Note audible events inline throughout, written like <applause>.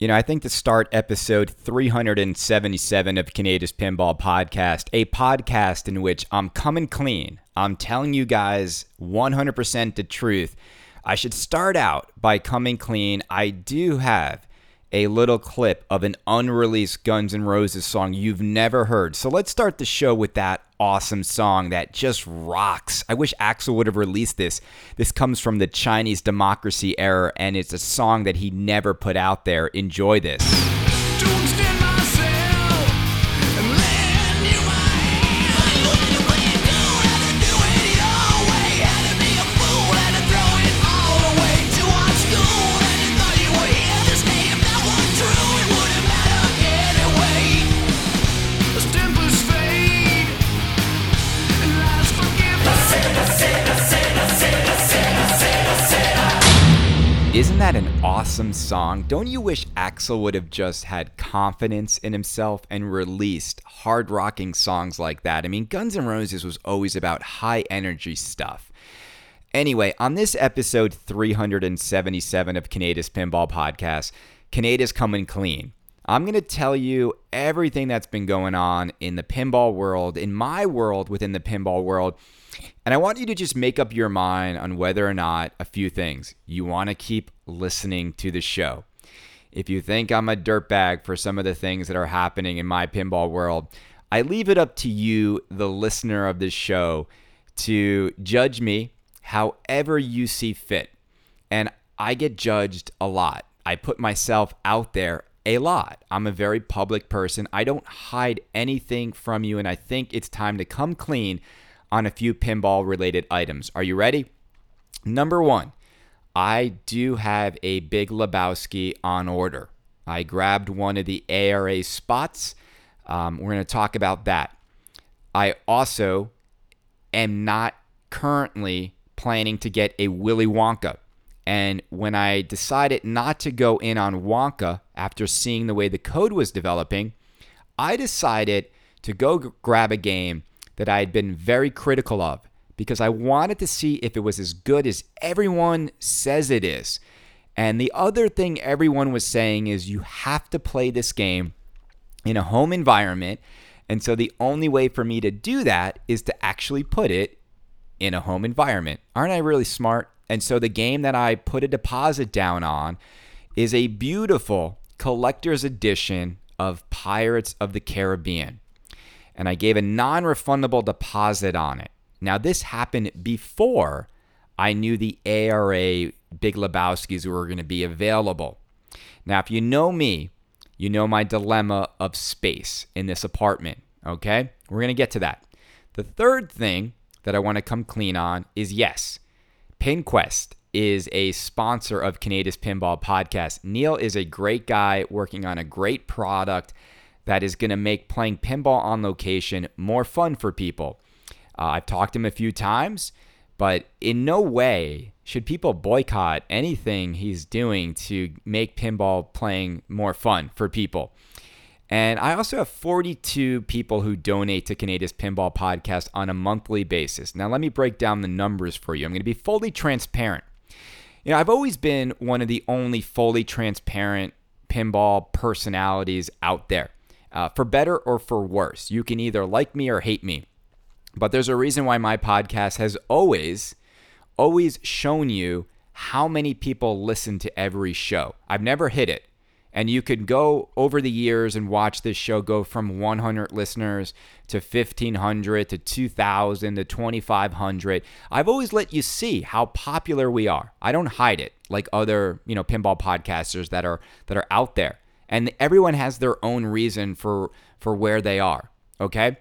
You know, I think to start episode 377 of Kaneda's Pinball Podcast, a podcast in which I'm coming clean. I'm telling you guys 100% the truth. I should start out by coming clean. I do have a little clip of an unreleased Guns N' Roses song you've never heard. So let's start the show with that awesome song that just rocks. I wish Axl would have released this. This comes from the Chinese democracy era, and it's a song that he never put out there. Enjoy this. Isn't that an awesome song? Don't you wish Axl would have just had confidence in himself and released hard rocking songs like that? I mean, Guns N' Roses was always about high energy stuff. Anyway, on this episode 377 of Kaneda's Pinball Podcast, Kaneda's coming clean. I'm going to tell you everything that's been going on in the pinball world, in my world within the pinball world and I want you to just make up your mind on whether or not a few things you want to keep listening to the show. If you think I'm a dirtbag for some of the things that are happening in my pinball world, I leave it up to you, the listener of this show, to judge me however you see fit. And I get judged a lot. I put myself out there a lot. I'm a very public person. I don't hide anything from you, and I think it's time to come clean on a few pinball related items. Are you ready? Number one, I do have a Big Lebowski on order. I grabbed one of the ARA spots. Um, we're going to talk about that. I also am not currently planning to get a Willy Wonka. And when I decided not to go in on Wonka after seeing the way the code was developing, I decided to go grab a game that I had been very critical of because I wanted to see if it was as good as everyone says it is. And the other thing everyone was saying is you have to play this game in a home environment. And so the only way for me to do that is to actually put it in a home environment. Aren't I really smart? And so the game that I put a deposit down on is a beautiful collector's edition of Pirates of the Caribbean and I gave a non refundable deposit on it. Now, this happened before I knew the ARA Big Lebowskis were going to be available. Now, if you know me, you know my dilemma of space in this apartment, okay? We're going to get to that. The third thing that I want to come clean on is yes, PinQuest is a sponsor of Kaneda's Pinball Podcast. Neil is a great guy working on a great product that is going to make playing pinball on location more fun for people. Uh, I've talked to him a few times, but in no way should people boycott anything he's doing to make pinball playing more fun for people. And I also have 42 people who donate to Kaneda's Pinball Podcast on a monthly basis. Now, let me break down the numbers for you. I'm going to be fully transparent. You know, I've always been one of the only fully transparent pinball personalities out there uh, for better or for worse. You can either like me or hate me. But there's a reason why my podcast has always, always shown you how many people listen to every show. I've never hit it. And you could go over the years and watch this show go from 100 listeners to 1,500 to 2,000 to 2,500. I've always let you see how popular we are. I don't hide it like other, you know, pinball podcasters that are that are out there and everyone has their own reason for for where they are okay?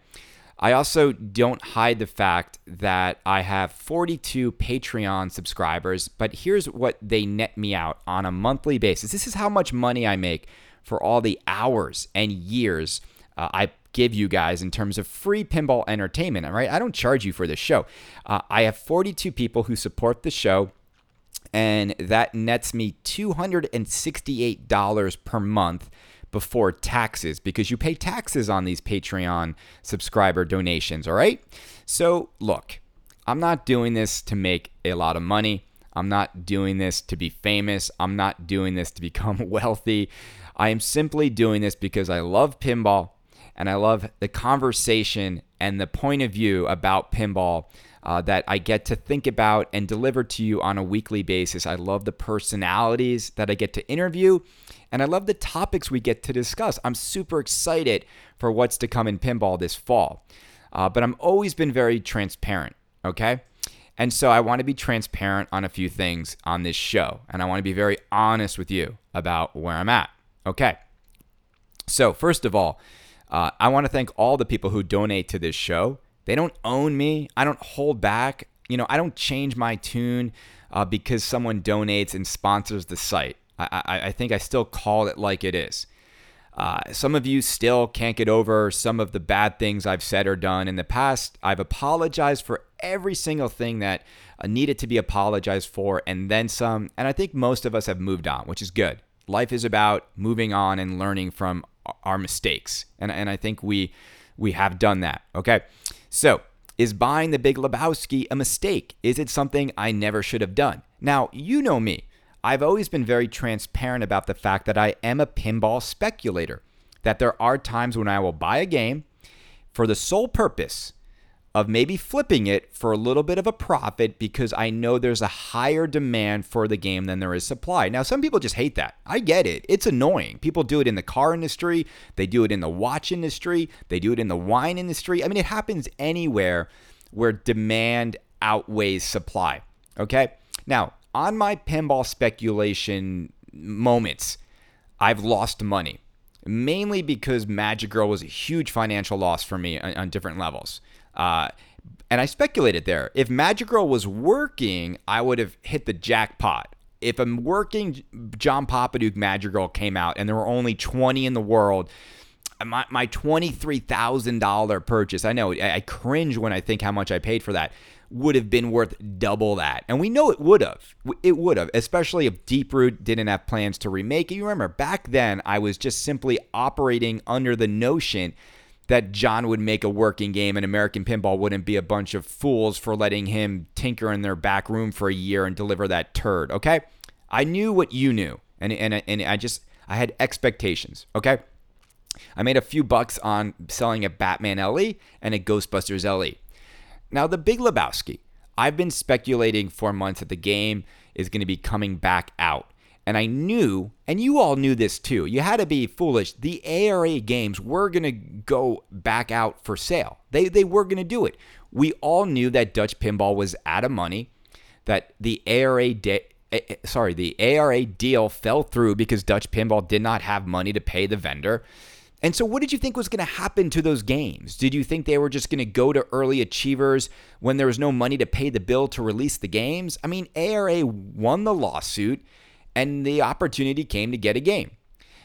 I also don't hide the fact that i have 42 patreon subscribers but here's what they net me out on a monthly basis. This is how much money i make for all the hours and years uh, i give you guys in terms of free pinball entertainment right? I don't charge you for this show. Uh, i have 42 people who support the show and that nets me $268 per month before taxes because you pay taxes on these Patreon subscriber donations, all right? So, look, I'm not doing this to make a lot of money. I'm not doing this to be famous. I'm not doing this to become <laughs> wealthy. I am simply doing this because I love pinball and I love the conversation and the point of view about pinball uh, that I get to think about and deliver to you on a weekly basis. I love the personalities that I get to interview, and I love the topics we get to discuss. I'm super excited for what's to come in pinball this fall. Uh, but I'm always been very transparent, okay? And so I want to be transparent on a few things on this show, and I want to be very honest with you about where I'm at, okay? So, first of all, uh, I want to thank all the people who donate to this show. They don't own me. I don't hold back. You know, I don't change my tune uh, because someone donates and sponsors the site. I, I, I, think I still call it like it is. Uh, some of you still can't get over some of the bad things I've said or done in the past. I've apologized for every single thing that uh, needed to be apologized for and then some. And I think most of us have moved on, which is good. Life is about moving on and learning from our mistakes. And, and I think we we have done that. Okay. So is buying the Big Lebowski a mistake? Is it something I never should have done? Now, you know me. I've always been very transparent about the fact that I am a pinball speculator, that there are times when I will buy a game for the sole purpose of maybe flipping it for a little bit of a profit because I know there's a higher demand for the game than there is supply. Now, some people just hate that. I get it. It's annoying. People do it in the car industry, they do it in the watch industry, they do it in the wine industry. I mean, it happens anywhere where demand outweighs supply. Okay? Now, on my pinball speculation moments, I've lost money. Mainly because Magic Girl was a huge financial loss for me on, on different levels. Uh, and I speculated there. If Magic Girl was working, I would have hit the jackpot. If a working John Popadiuk Magic Girl came out and there were only 20 in the world, my, my $23,000 purchase, I know I, I cringe when I think how much I paid for that, would have been worth double that. And we know it would have. It would have, especially if Deep Root didn't have plans to remake it. You remember, back then, I was just simply operating under the notion that John would make a working game and American Pinball wouldn't be a bunch of fools for letting him tinker in their back room for a year and deliver that turd, okay? I knew what you knew, and, and, and I just, I had expectations, okay? I made a few bucks on selling a Batman LE and a Ghostbusters LE. Now, the Big Lebowski, I've been speculating for months that the game is going to be coming back out. And I knew, and you all knew this too, you had to be foolish. The ARA games were going to go back out for sale. They, they were going to do it. We all knew that Dutch Pinball was out of money, that the ARA de- eh, eh, sorry, the ARA deal fell through because Dutch Pinball did not have money to pay the vendor. And so, what did you think was going to happen to those games? Did you think they were just going to go to early achievers when there was no money to pay the bill to release the games? I mean, ARA won the lawsuit and the opportunity came to get a game.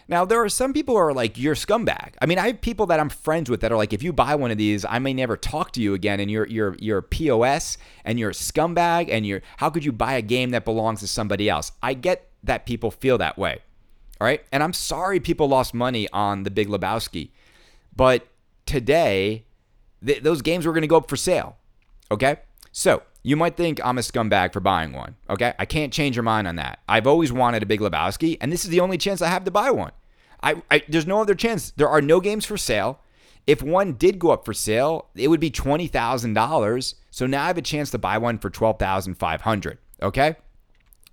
Now, there are some people who are like, you're scumbag. I mean, I have people that I'm friends with that are like, if you buy one of these, I may never talk to you again, and you're you're you're a POS and you're a scumbag, and you're how could you buy a game that belongs to somebody else? I get that people feel that way. All right. And I'm sorry people lost money on the Big Lebowski. But today, th- those games were going to go up for sale. Okay. So you might think I'm a scumbag for buying one. Okay. I can't change your mind on that. I've always wanted a Big Lebowski, and this is the only chance I have to buy one. I, I there's no other chance. There are no games for sale. If one did go up for sale, it would be twenty thousand dollars. So now I have a chance to buy one for twelve thousand five hundred. Okay.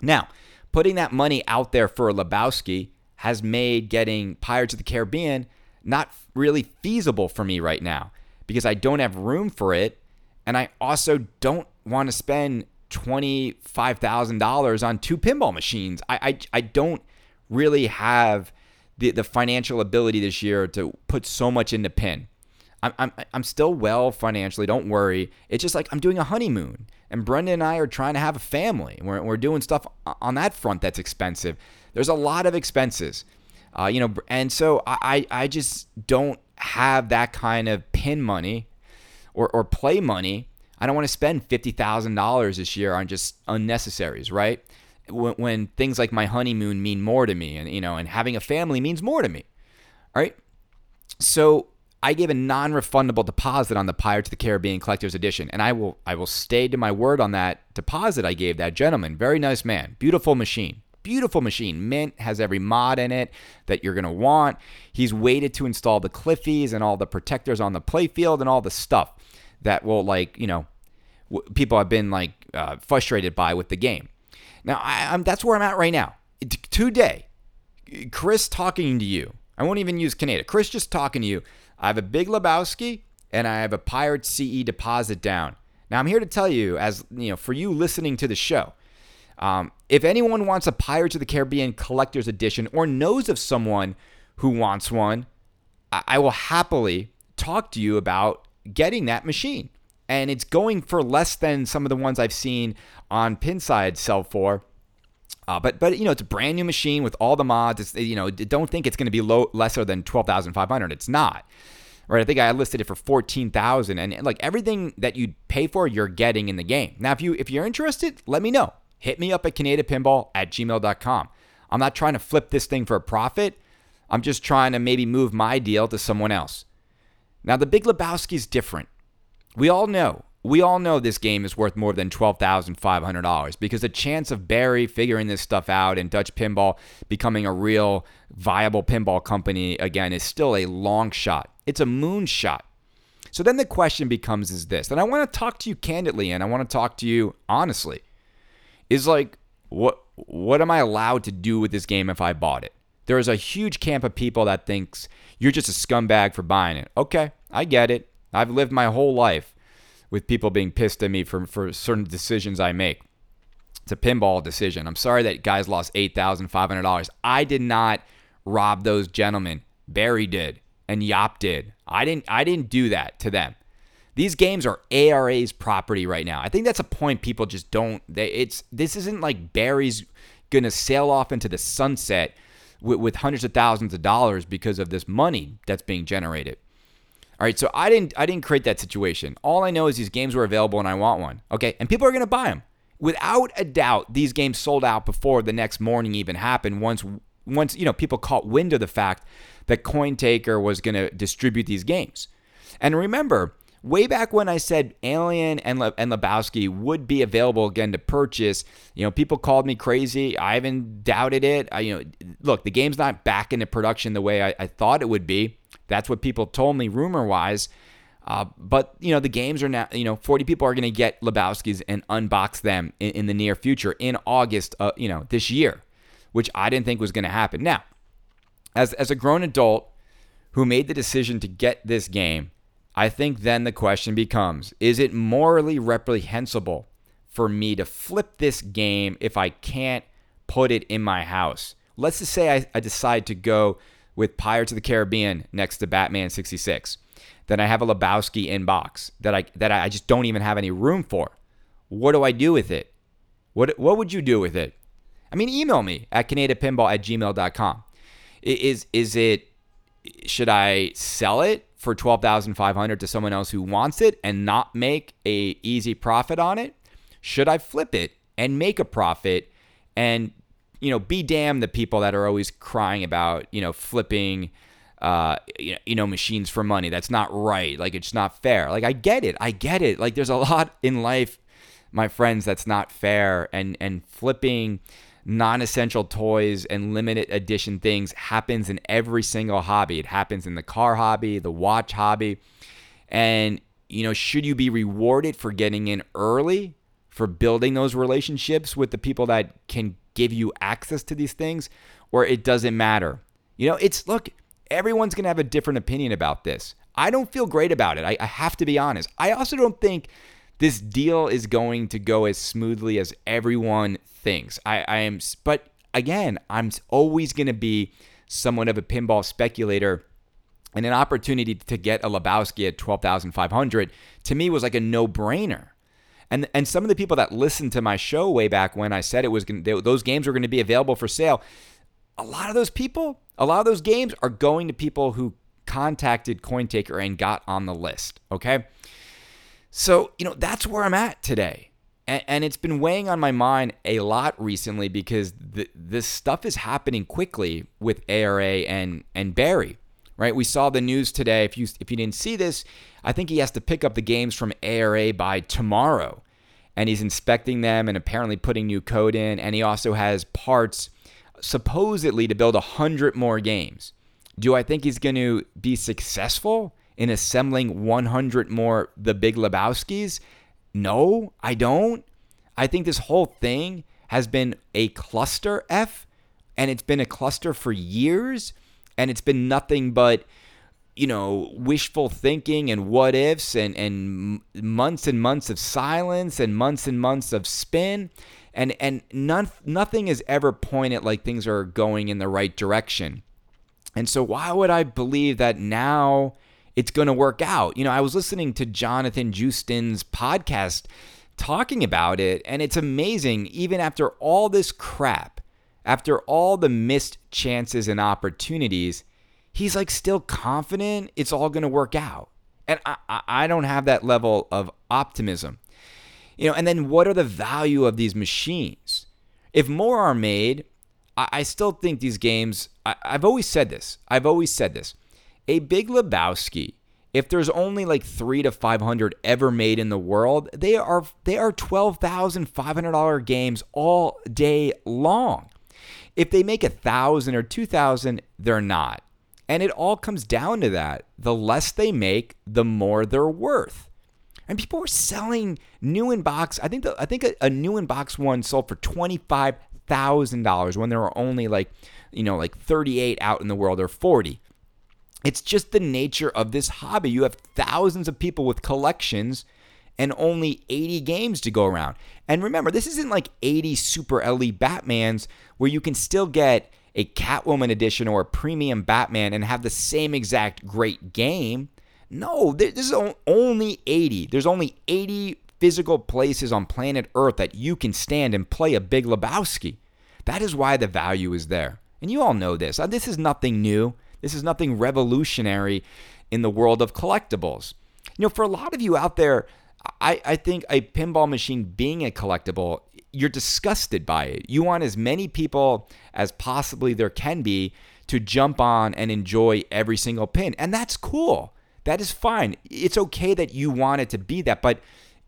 Now, putting that money out there for a Lebowski has made getting Pirates of the Caribbean not really feasible for me right now because I don't have room for it. And I also don't want to spend $25,000 on two pinball machines. I, I, I don't really have the, the financial ability this year to put so much into pin. I'm, I'm, I'm still well financially, don't worry. It's just like I'm doing a honeymoon, and Brenda and I are trying to have a family. We're, we're doing stuff on that front that's expensive. There's a lot of expenses, uh, you know, and so I, I just don't have that kind of pin money or, or play money I don't want to spend $50,000 this year on just unnecessaries, right? When, when, things like my honeymoon mean more to me and you know and having a family means more to me. All right? So I gave a non-refundable deposit on the Pirates of the Caribbean Collector's Edition, and I will I will stay to my word on that deposit I gave that gentleman. Very nice man, beautiful machine. beautiful machine. Mint has every mod in it that you're going to want. He's waited to install the Cliffies and all the protectors on the playfield and all the stuff that will, like, you know, people have been like uh, frustrated by with the game. Now, I, am that's where I'm at right now. Today, Chris talking to you. I won't even use Kaneda. Chris just talking to you. I have a Big Lebowski and I have a Pirate CE deposit down. Now I'm here to tell you, as you know, for you listening to the show, um, if anyone wants a Pirates of the Caribbean collector's edition or knows of someone who wants one, I, I will happily talk to you about getting that machine. And it's going for less than some of the ones I've seen on Pinside sell for. Uh, but but you know it's a brand new machine with all the mods. It's you know don't think it's going to be low lesser than twelve thousand five hundred. It's not. Right, I think I listed it for fourteen thousand, and like everything that you pay for, you're getting in the game. Now, if you if you're interested, let me know. Hit me up at CanadaPinball at gmail.com. I'm not trying to flip this thing for a profit. I'm just trying to maybe move my deal to someone else. Now, the Big Lebowski is different. We all know we all know this game is worth more than $12,500 because the chance of Barry figuring this stuff out and Dutch Pinball becoming a real viable pinball company again is still a long shot. It's a moonshot. So then the question becomes is this, and I want to talk to you candidly and I want to talk to you honestly. Is like what what am I allowed to do with this game if I bought it? There is a huge camp of people that thinks you're just a scumbag for buying it. Okay, I get it. I've lived my whole life with people being pissed at me for, for certain decisions I make. It's a pinball decision. I'm sorry that guys lost $8,500. I did not rob those gentlemen. Barry did and Yop did. I didn't I didn't do that to them. These games are ARA's property right now. I think that's a point people just don't they it's this isn't like Barry's going to sail off into the sunset with, with hundreds of thousands of dollars because of this money that's being generated. All right, so I didn't I didn't create that situation. All I know is these games were available and I want one. Okay, and people are to buy them. Without a doubt, these games sold out before the next morning even happened. Once once you know people caught wind of the fact that CoinTaker was to distribute these games. And remember, way back when I said Alien and Le- and Lebowski would be available again to purchase, you know, people called me crazy. I haven't doubted it. I, you know, look, the game's not back into production the way I, I thought it would be. That's what people told me rumor wise. Uh, but you know the games are now. You know, 40 people are going to get Lebowski's and unbox them in, in the near future in August. Uh, you know, this year, which I didn't think was going to happen. Now, as as a grown adult who made the decision to get this game, I think then the question becomes: Is it morally reprehensible for me to flip this game if I can't put it in my house? Let's just say I, I decide to go with Pirates of the Caribbean next to Batman 66. Then I have a Lebowski inbox that I that I just don't even have any room for. What do I do with it? What what would you do with it? I mean, email me at canadapinball at gmail.com. Is is it should I sell it for twelve thousand five hundred to someone else who wants it and not make a easy profit on it? Should I flip it and make a profit and you know, be damned the people that are always crying about, you know, flipping, uh, you know, machines for money. That's not right. Like, it's not fair. Like, I get it. I get it. Like, there's a <laughs> lot in life, my friends, that's not fair. And, and flipping non essential toys and limited edition things happens in every single hobby. It happens in the car hobby, the watch hobby. And, you know, should you be rewarded for getting in early, for building those relationships with the people that can give you access to these things or it doesn't matter. You know, it's look, everyone's going to have a different opinion about this. I don't feel great about it. I, I, have to be honest. I also don't think this deal is going to go as smoothly as everyone thinks. I, I am, but again, I'm always going to be somewhat of a pinball speculator. And an opportunity to get a Lebowski at 12,500 to me was like a no brainer. And and some of the people that listened to my show way back when I said it was going to those games were going to be available for sale, a lot of those people, a lot of those games are going to people who contacted CoinTaker and got on the list, okay? So, you know, that's where I'm at today. And, and it's been weighing on my mind a lot recently because the, this stuff is happening quickly with ARA and and Barry right? We saw the news today. If you if you didn't see this, I think he has to pick up the games from ARA by tomorrow. and he's inspecting them and apparently putting new code in. And he also has parts supposedly to build 100 more games. Do I think he's going to be successful in assembling 100 more The Big Lebowskis? No, I don't. I think this whole thing has been a cluster F, and it's been a cluster for years, and it's been nothing but you know, wishful thinking and what ifs and, and months and months of silence and months and months of spin. And, and none, nothing is ever pointed like things are going in the right direction. And so, why would I believe that now it's going to work out? You know, I was listening to Jonathan Justin's podcast talking about it, and it's amazing, even after all this crap, after all the missed chances and opportunities he's like still confident it's all going to work out. And I, I don't have that level of optimism. You know, and then what are the value of these machines? If more are made, I, I still think these games, I, I've always said this. I've always said this. A Big Lebowski, if there's only like three to 500 ever made in the world, they are they are $12,500 games all day long. If they make a thousand or two thousand, they're not. And it all comes down to that. The less they make, the more they're worth. And people were selling new in box. I think the, I think a, a new in box one sold for twenty five thousand dollars when there were only like, you know, like thirty eight out in the world or forty. It's just the nature of this hobby. You have thousands of people with collections and only 80 games to go around. And remember, this isn't like 80 super elite Batmans where you can still get a Catwoman edition or a premium Batman and have the same exact great game. No, this is only 80. There's only 80 physical places on planet Earth that you can stand and play a Big Lebowski. That is why the value is there. And you all know this. Uh, this is nothing new. This is nothing revolutionary in the world of collectibles. You know, for a lot of you out there, I, I think a pinball machine being a collectible you're disgusted by it. You want as many people as possibly there can be to jump on and enjoy every single pin. And that's cool. That is fine. It's okay that you want it to be that. But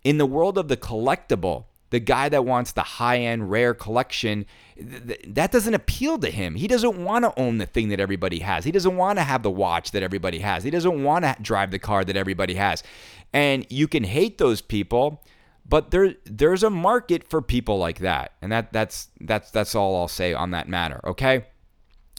in the world of the collectible, the guy that wants the high end rare collection, that doesn't appeal to him. He doesn't want to own the thing that everybody has. He doesn't want to have the watch that everybody has. He doesn't want to drive the car that everybody has. And you can hate those people but there there's a market for people like that. And that that's that's that's all I'll say on that matter, okay?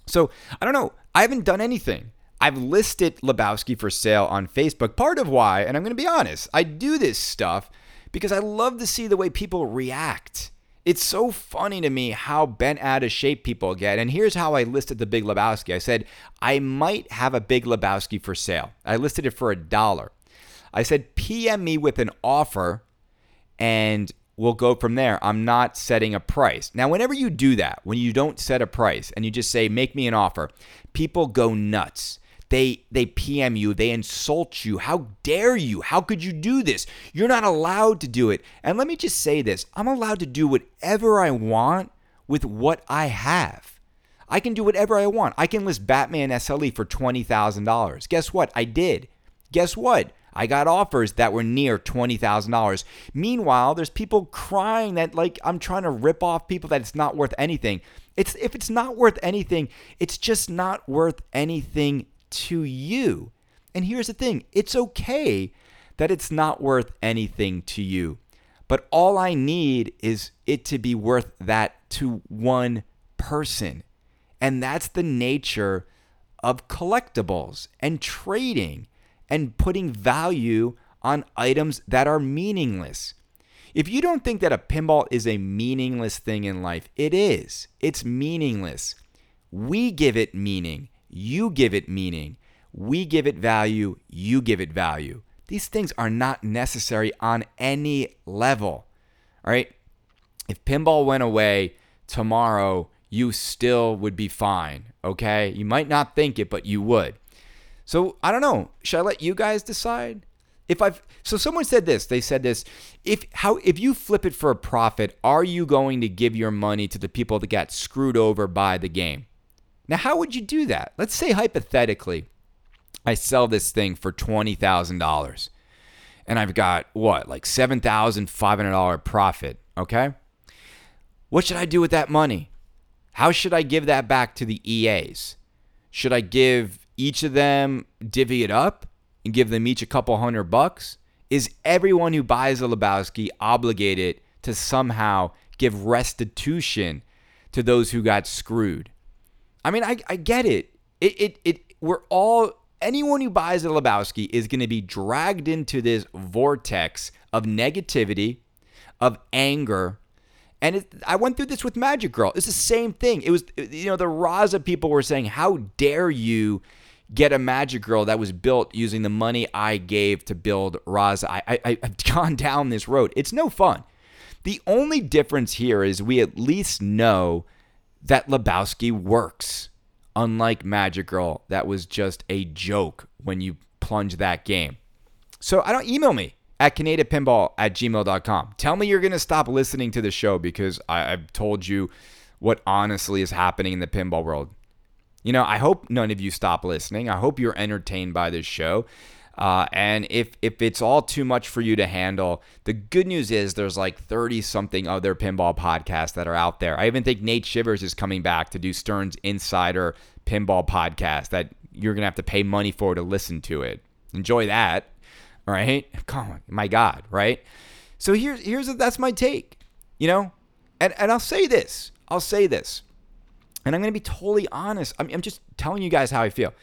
So, I don't know. I haven't done anything. I've listed Lebowski for sale on Facebook. Part of why, and I'm going to be honest, I do this stuff because I love to see the way people react. It's so funny to me how bent out of shape people get. And here's how I listed the Big Lebowski. I said, I might have a Big Lebowski for sale. I listed it for a dollar. I said, PM me with an offer and we'll go from there. I'm not setting a price. Now, whenever you do that, when you don't set a price and you just say, make me an offer, people go nuts. They they PM you, they insult you. How dare you? How could you do this? You're not allowed to do it. And let me just say this I'm allowed to do whatever I want with what I have. I can do whatever I want. I can list Batman SLE for $20,000. Guess what? I did. Guess what? I got offers that were near $20,000. Meanwhile, there's people crying that like I'm trying to rip off people that it's not worth anything. It's if it's not worth anything, it's just not worth anything to you. And here's the thing, it's okay that it's not worth anything to you. But all I need is it to be worth that to one person. And that's the nature of collectibles and trading and putting value on items that are meaningless. If you don't think that a pinball is a meaningless thing in life, it is. It's meaningless. We give it meaning. You give it meaning. We give it value. You give it value. These things are not necessary on any level. All right? If pinball went away tomorrow, you still would be fine. Okay? You might not think it, but you would. So I don't know. Should I let you guys decide? If I've so someone said this, they said this, if how if you flip it for a profit, are you going to give your money to the people that got screwed over by the game? Now, how would you do that? Let's say hypothetically, I sell this thing for $20,000. and I've got what, like $7,500 profit, okay? What should I do with that money? How should I give that back to the EAs? Should I give each of them, divvy it up and give them each a couple hundred bucks? Is everyone who buys a Lebowski obligated to somehow give restitution to those who got screwed? I mean, I, I get it. It, it. it we're all anyone who buys a Lebowski is going to be dragged into this vortex of negativity, of anger. And it, I went through this with Magic Girl. It's the same thing. It was, you know, the Raza people were saying, How dare you get a Magic Girl that was built using the money I gave to build Raza? I, I, I've <laughs> gone down this road. It's no fun. The only difference here is we at least know that Lebowski works unlike Magic Girl, that was just a joke when you plunge that game. So I don't email me at canadapinball at gmail.com. Tell me you're going to stop listening to the show because I, I've told you what honestly is happening in the pinball world. You know, I hope none of you stop listening. I hope you're entertained by this show. Uh, and if if it's all too much for you to handle, the good news is there's like 30 something other pinball podcasts that are out there. I even think Nate Shivers is coming back to do Stern's Insider Pinball podcast that you're gonna have to pay money for to listen to it. Enjoy that, right? <laughs> Come on, my God, right? So here's here's a, that's my take, you know, and and I'll say this, I'll say this, and I'm gonna be totally honest. I'm, I'm just telling you guys how I feel.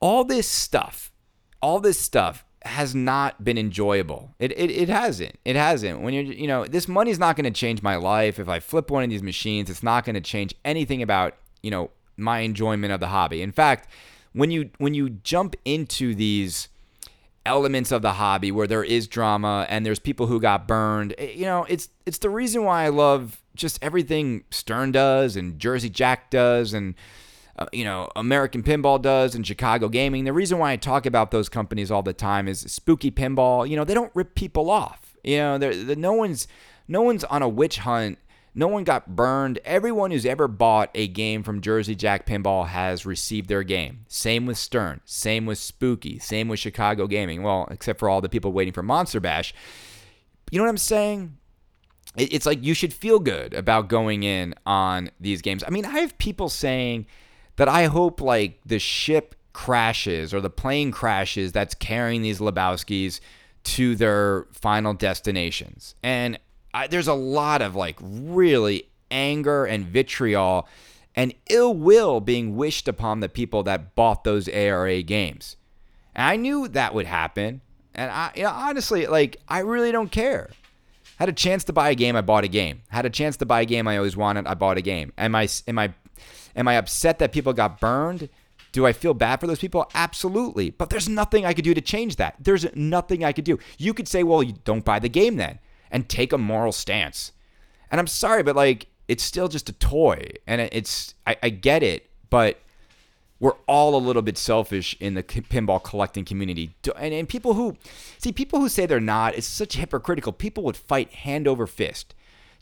All this stuff all this stuff has not been enjoyable. It, it, it hasn't. It hasn't. When you're, you know, this money's not going to change my life. If I flip one of these machines, it's not going to change anything about, you know, my enjoyment of the hobby. In fact, when you when you jump into these elements of the hobby where there is drama and there's people who got burned, eh, you know, it's it's the reason why I love just everything Stern does and Jersey Jack does and uh, you know, American Pinball does and Chicago Gaming. The reason why I talk about those companies all the time is Spooky Pinball. You know, they don't rip people off. You know, they're, no one's no one's on a witch hunt. No one got burned. Everyone who's ever bought a game from Jersey Jack Pinball has received their game. Same with Stern. Same with Spooky. Same with Chicago Gaming. Well, except for all the people waiting for Monster Bash. You know what I'm saying? It's like you should feel good about going in on these games. I mean, I have people saying that I hope like the ship crashes or the plane crashes that's carrying these Lebowskis to their final destinations. And I, there's a lot of like really anger and vitriol and ill will being wished upon the people that bought those ARA games. And I knew that would happen. And I, you know, honestly, like I really don't care. Had a chance to buy a game, I bought a game. Had a chance to buy a game I always wanted, I bought a game. Am I am I Am I upset that people got burned? Do I feel bad for those people? Absolutely. But there's nothing I could do to change that. There's nothing I could do. You could say, well, you don't buy the game then and take a moral stance. And I'm sorry, but like, it's still just a toy. And it's, I, I get it, but we're all a little bit selfish in the pinball collecting community. And, and people who, see, people who say they're not, it's such hypocritical. People would fight hand over fist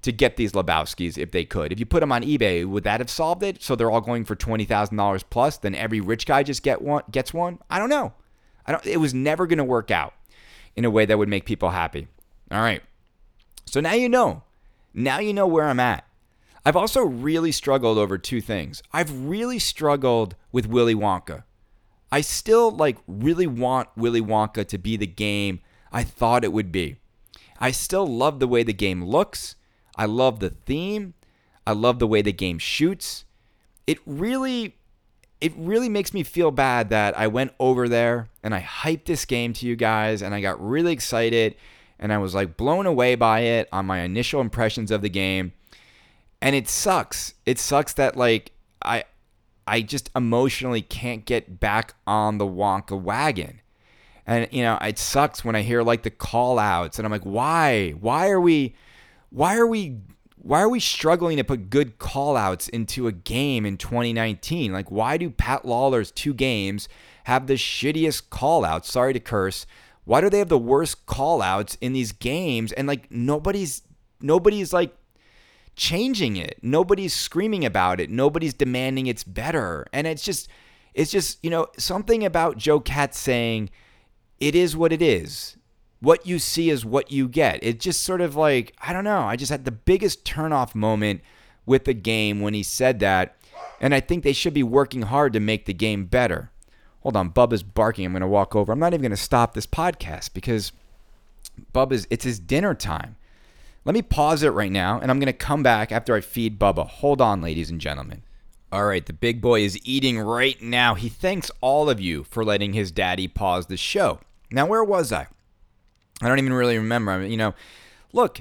to get these Lebowskis if they could. If you put them on eBay, would that have solved it? So they're all going for twenty thousand dollars plus. Then every rich guy just get one gets one. I don't know. I don't. It was never going to work out in a way that would make people happy. All right. So now you know. Now you know where I'm at. I've also really struggled over two things. I've really struggled with Willy Wonka. I still like really want Willy Wonka to be the game I thought it would be. I still love the way the game looks. I love the theme. I love the way the game shoots. It really it really makes me feel bad that I went over there and I hyped this game to you guys and I got really excited and I was like blown away by it on my initial impressions of the game. And it sucks. It sucks that like I I just emotionally can't get back on the Wonka wagon. And you know, it sucks when I hear like the call outs and I'm like, why? Why are we why are we why are we struggling to put good callouts into a game in 2019? Like, why do Pat Lawlor's two games have the shittiest callouts? Sorry to curse. Why do they have the worst callouts in these games? And like nobody's nobody's like changing it. Nobody's screaming about it. Nobody's demanding it's better. And it's just it's just, you know, something about Joe Katz saying it is what it is. What you see is what you get. It's just sort of like, I don't know. I just had the biggest turnoff moment with the game when he said that. And I think they should be working hard to make the game better. Hold on, Bubba's barking. I'm going to walk over. I'm not even going to stop this podcast because Bubba's, it's his dinner time. Let me pause it right now, and I'm going to come back after I feed Bubba. Hold on, ladies and gentlemen. All right, the big boy is eating right now. He thanks all of you for letting his daddy pause the show. Now, where was I? I don't even really remember. I mean, you know, look,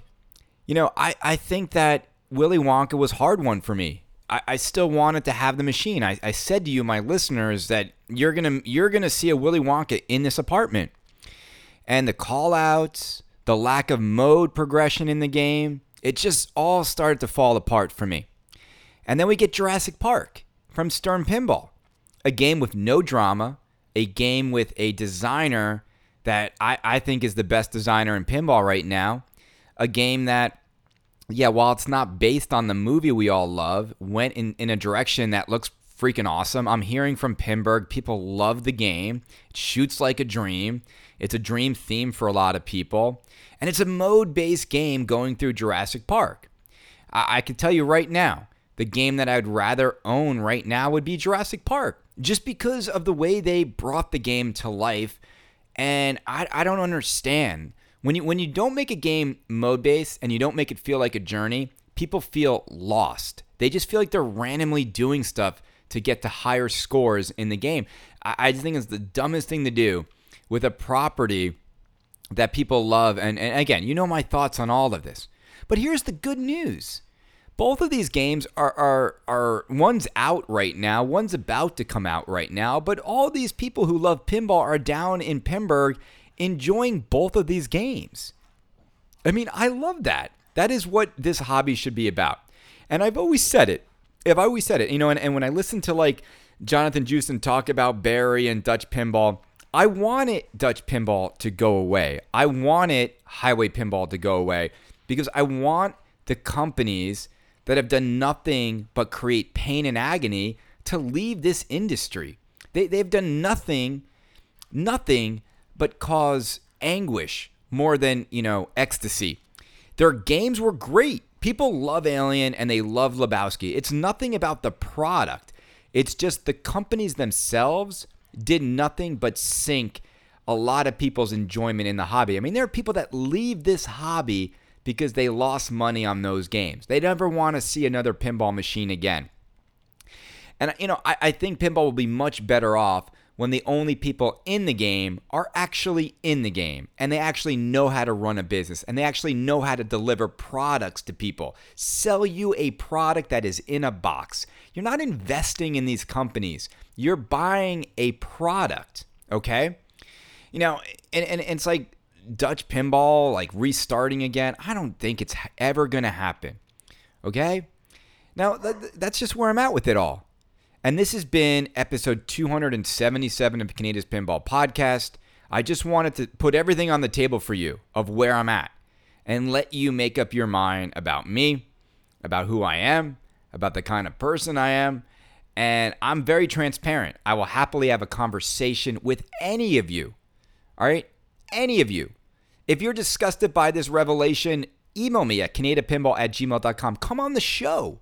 you know, I, I think that Willy Wonka was hard one for me. I, I still wanted to have the machine. I, I said to you, my listeners, that you're gonna you're gonna see a Willy Wonka in this apartment. And the call outs, the lack of mode progression in the game, it just all started to fall apart for me. And then we get Jurassic Park from Stern Pinball, a game with no drama, a game with a designer that I, I think is the best designer in pinball right now, a game that, yeah, while it's not based on the movie we all love, went in, in a direction that looks freaking awesome. I'm hearing from Pinburgh, people love the game. It shoots like a dream. It's a dream theme for a lot of people. And it's a mode based game going through Jurassic Park. I, I can tell you right now, the game that I'd rather own right now would be Jurassic Park, just because of the way they brought the game to life. And I, I don't understand. When you, when you don't make a game mode based and you don't make it feel like a journey, people feel lost. They just feel like they're randomly doing stuff to get to higher scores in the game. I, I just think it's the dumbest thing to do with a property that people love. And, and again, you know my thoughts on all of this. But here's the good news. Both of these games are, are are one's out right now, one's about to come out right now, but all these people who love pinball are down in Pinburgh enjoying both of these games. I mean, I love that. That is what this hobby should be about. And I've always said it. I've always said it, you know, and, and when I listen to like Jonathan Jewson talk about Barry and Dutch pinball, I want it Dutch pinball to go away. I want it highway pinball to go away because I want the companies that have done nothing but create pain and agony to leave this industry. They, they've done nothing, nothing but cause anguish more than, you know, ecstasy. Their games were great. People love Alien and they love Lebowski. It's nothing about the product. It's just the companies themselves did nothing but sink a lot of people's enjoyment in the hobby. I mean, there are people that leave this hobby because they lost money on those games. They never want to see another pinball machine again. And, you know, I, I think pinball will be much better off when the only people in the game are actually in the game and they actually know how to run a business and they actually know how to deliver products to people. Sell you a product that is in a box. You're not investing in these companies, you're buying a product, okay? You know, and, and, and it's like Dutch pinball like restarting again. I don't think it's ever going to happen. Okay? Now, that's just where I'm at with it all. And this has been episode 277 of Kaneda's Pinball Podcast. I just wanted to put everything on the table for you of where I'm at and let you make up your mind about me, about who I am, about the kind of person I am. And I'm very transparent. I will happily have a conversation with any of you. All right? Any of you. If you're disgusted by this revelation, email me at canadapinball at gmail.com. Come on the show.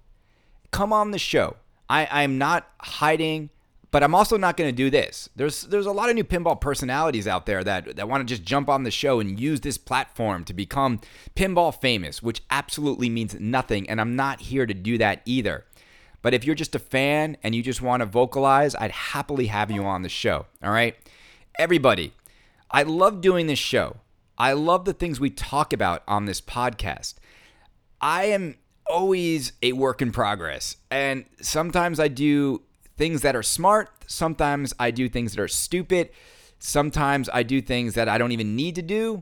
Come on the show. I, I'm not hiding, but I'm also not going to do this. There's there's a lot of new pinball personalities out there that, that want to just jump on the show and use this platform to become pinball famous, which absolutely means nothing. And I'm not here to do that either. But if you're just a fan and you just want to vocalize, I'd happily have you on the show. All right? Everybody, I love doing this show. I love the things we talk about on this podcast. I am always a work in progress. And sometimes I do things that are smart. Sometimes I do things that are stupid. Sometimes I do things that I don't even need to do.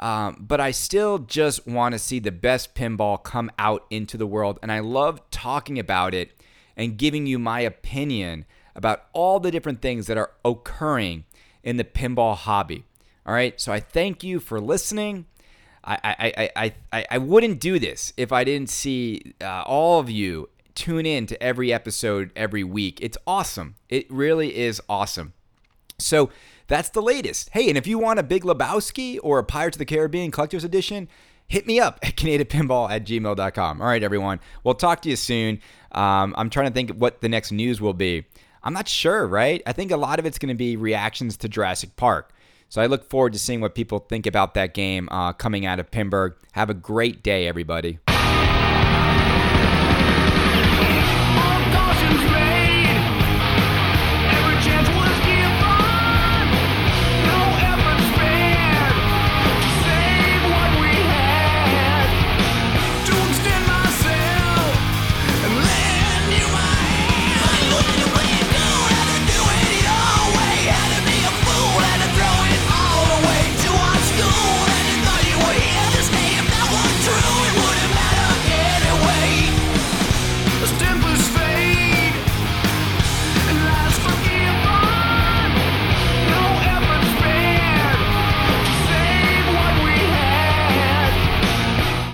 Um, but I still just want to see the best pinball come out into the world. And I love talking about it and giving you my opinion about all the different things that are occurring in the pinball hobby. All right. So I thank you for listening. I, I, I, I, I wouldn't do this if I didn't see uh, all of you tune in to every episode every week. It's awesome. It really is awesome. So that's the latest. Hey, and if you want a Big Lebowski or a Pirates of the Caribbean Collector's Edition, hit me up at <laughs> canadianpinball at gmail.com. All right, everyone. We'll talk to you soon. Um, I'm trying to think what the next news will be. I'm not sure, right? I think a lot of it's going to be reactions to Jurassic Park. So I look forward to seeing what people think about that game uh, coming out of Pinburgh. Have a great day, everybody.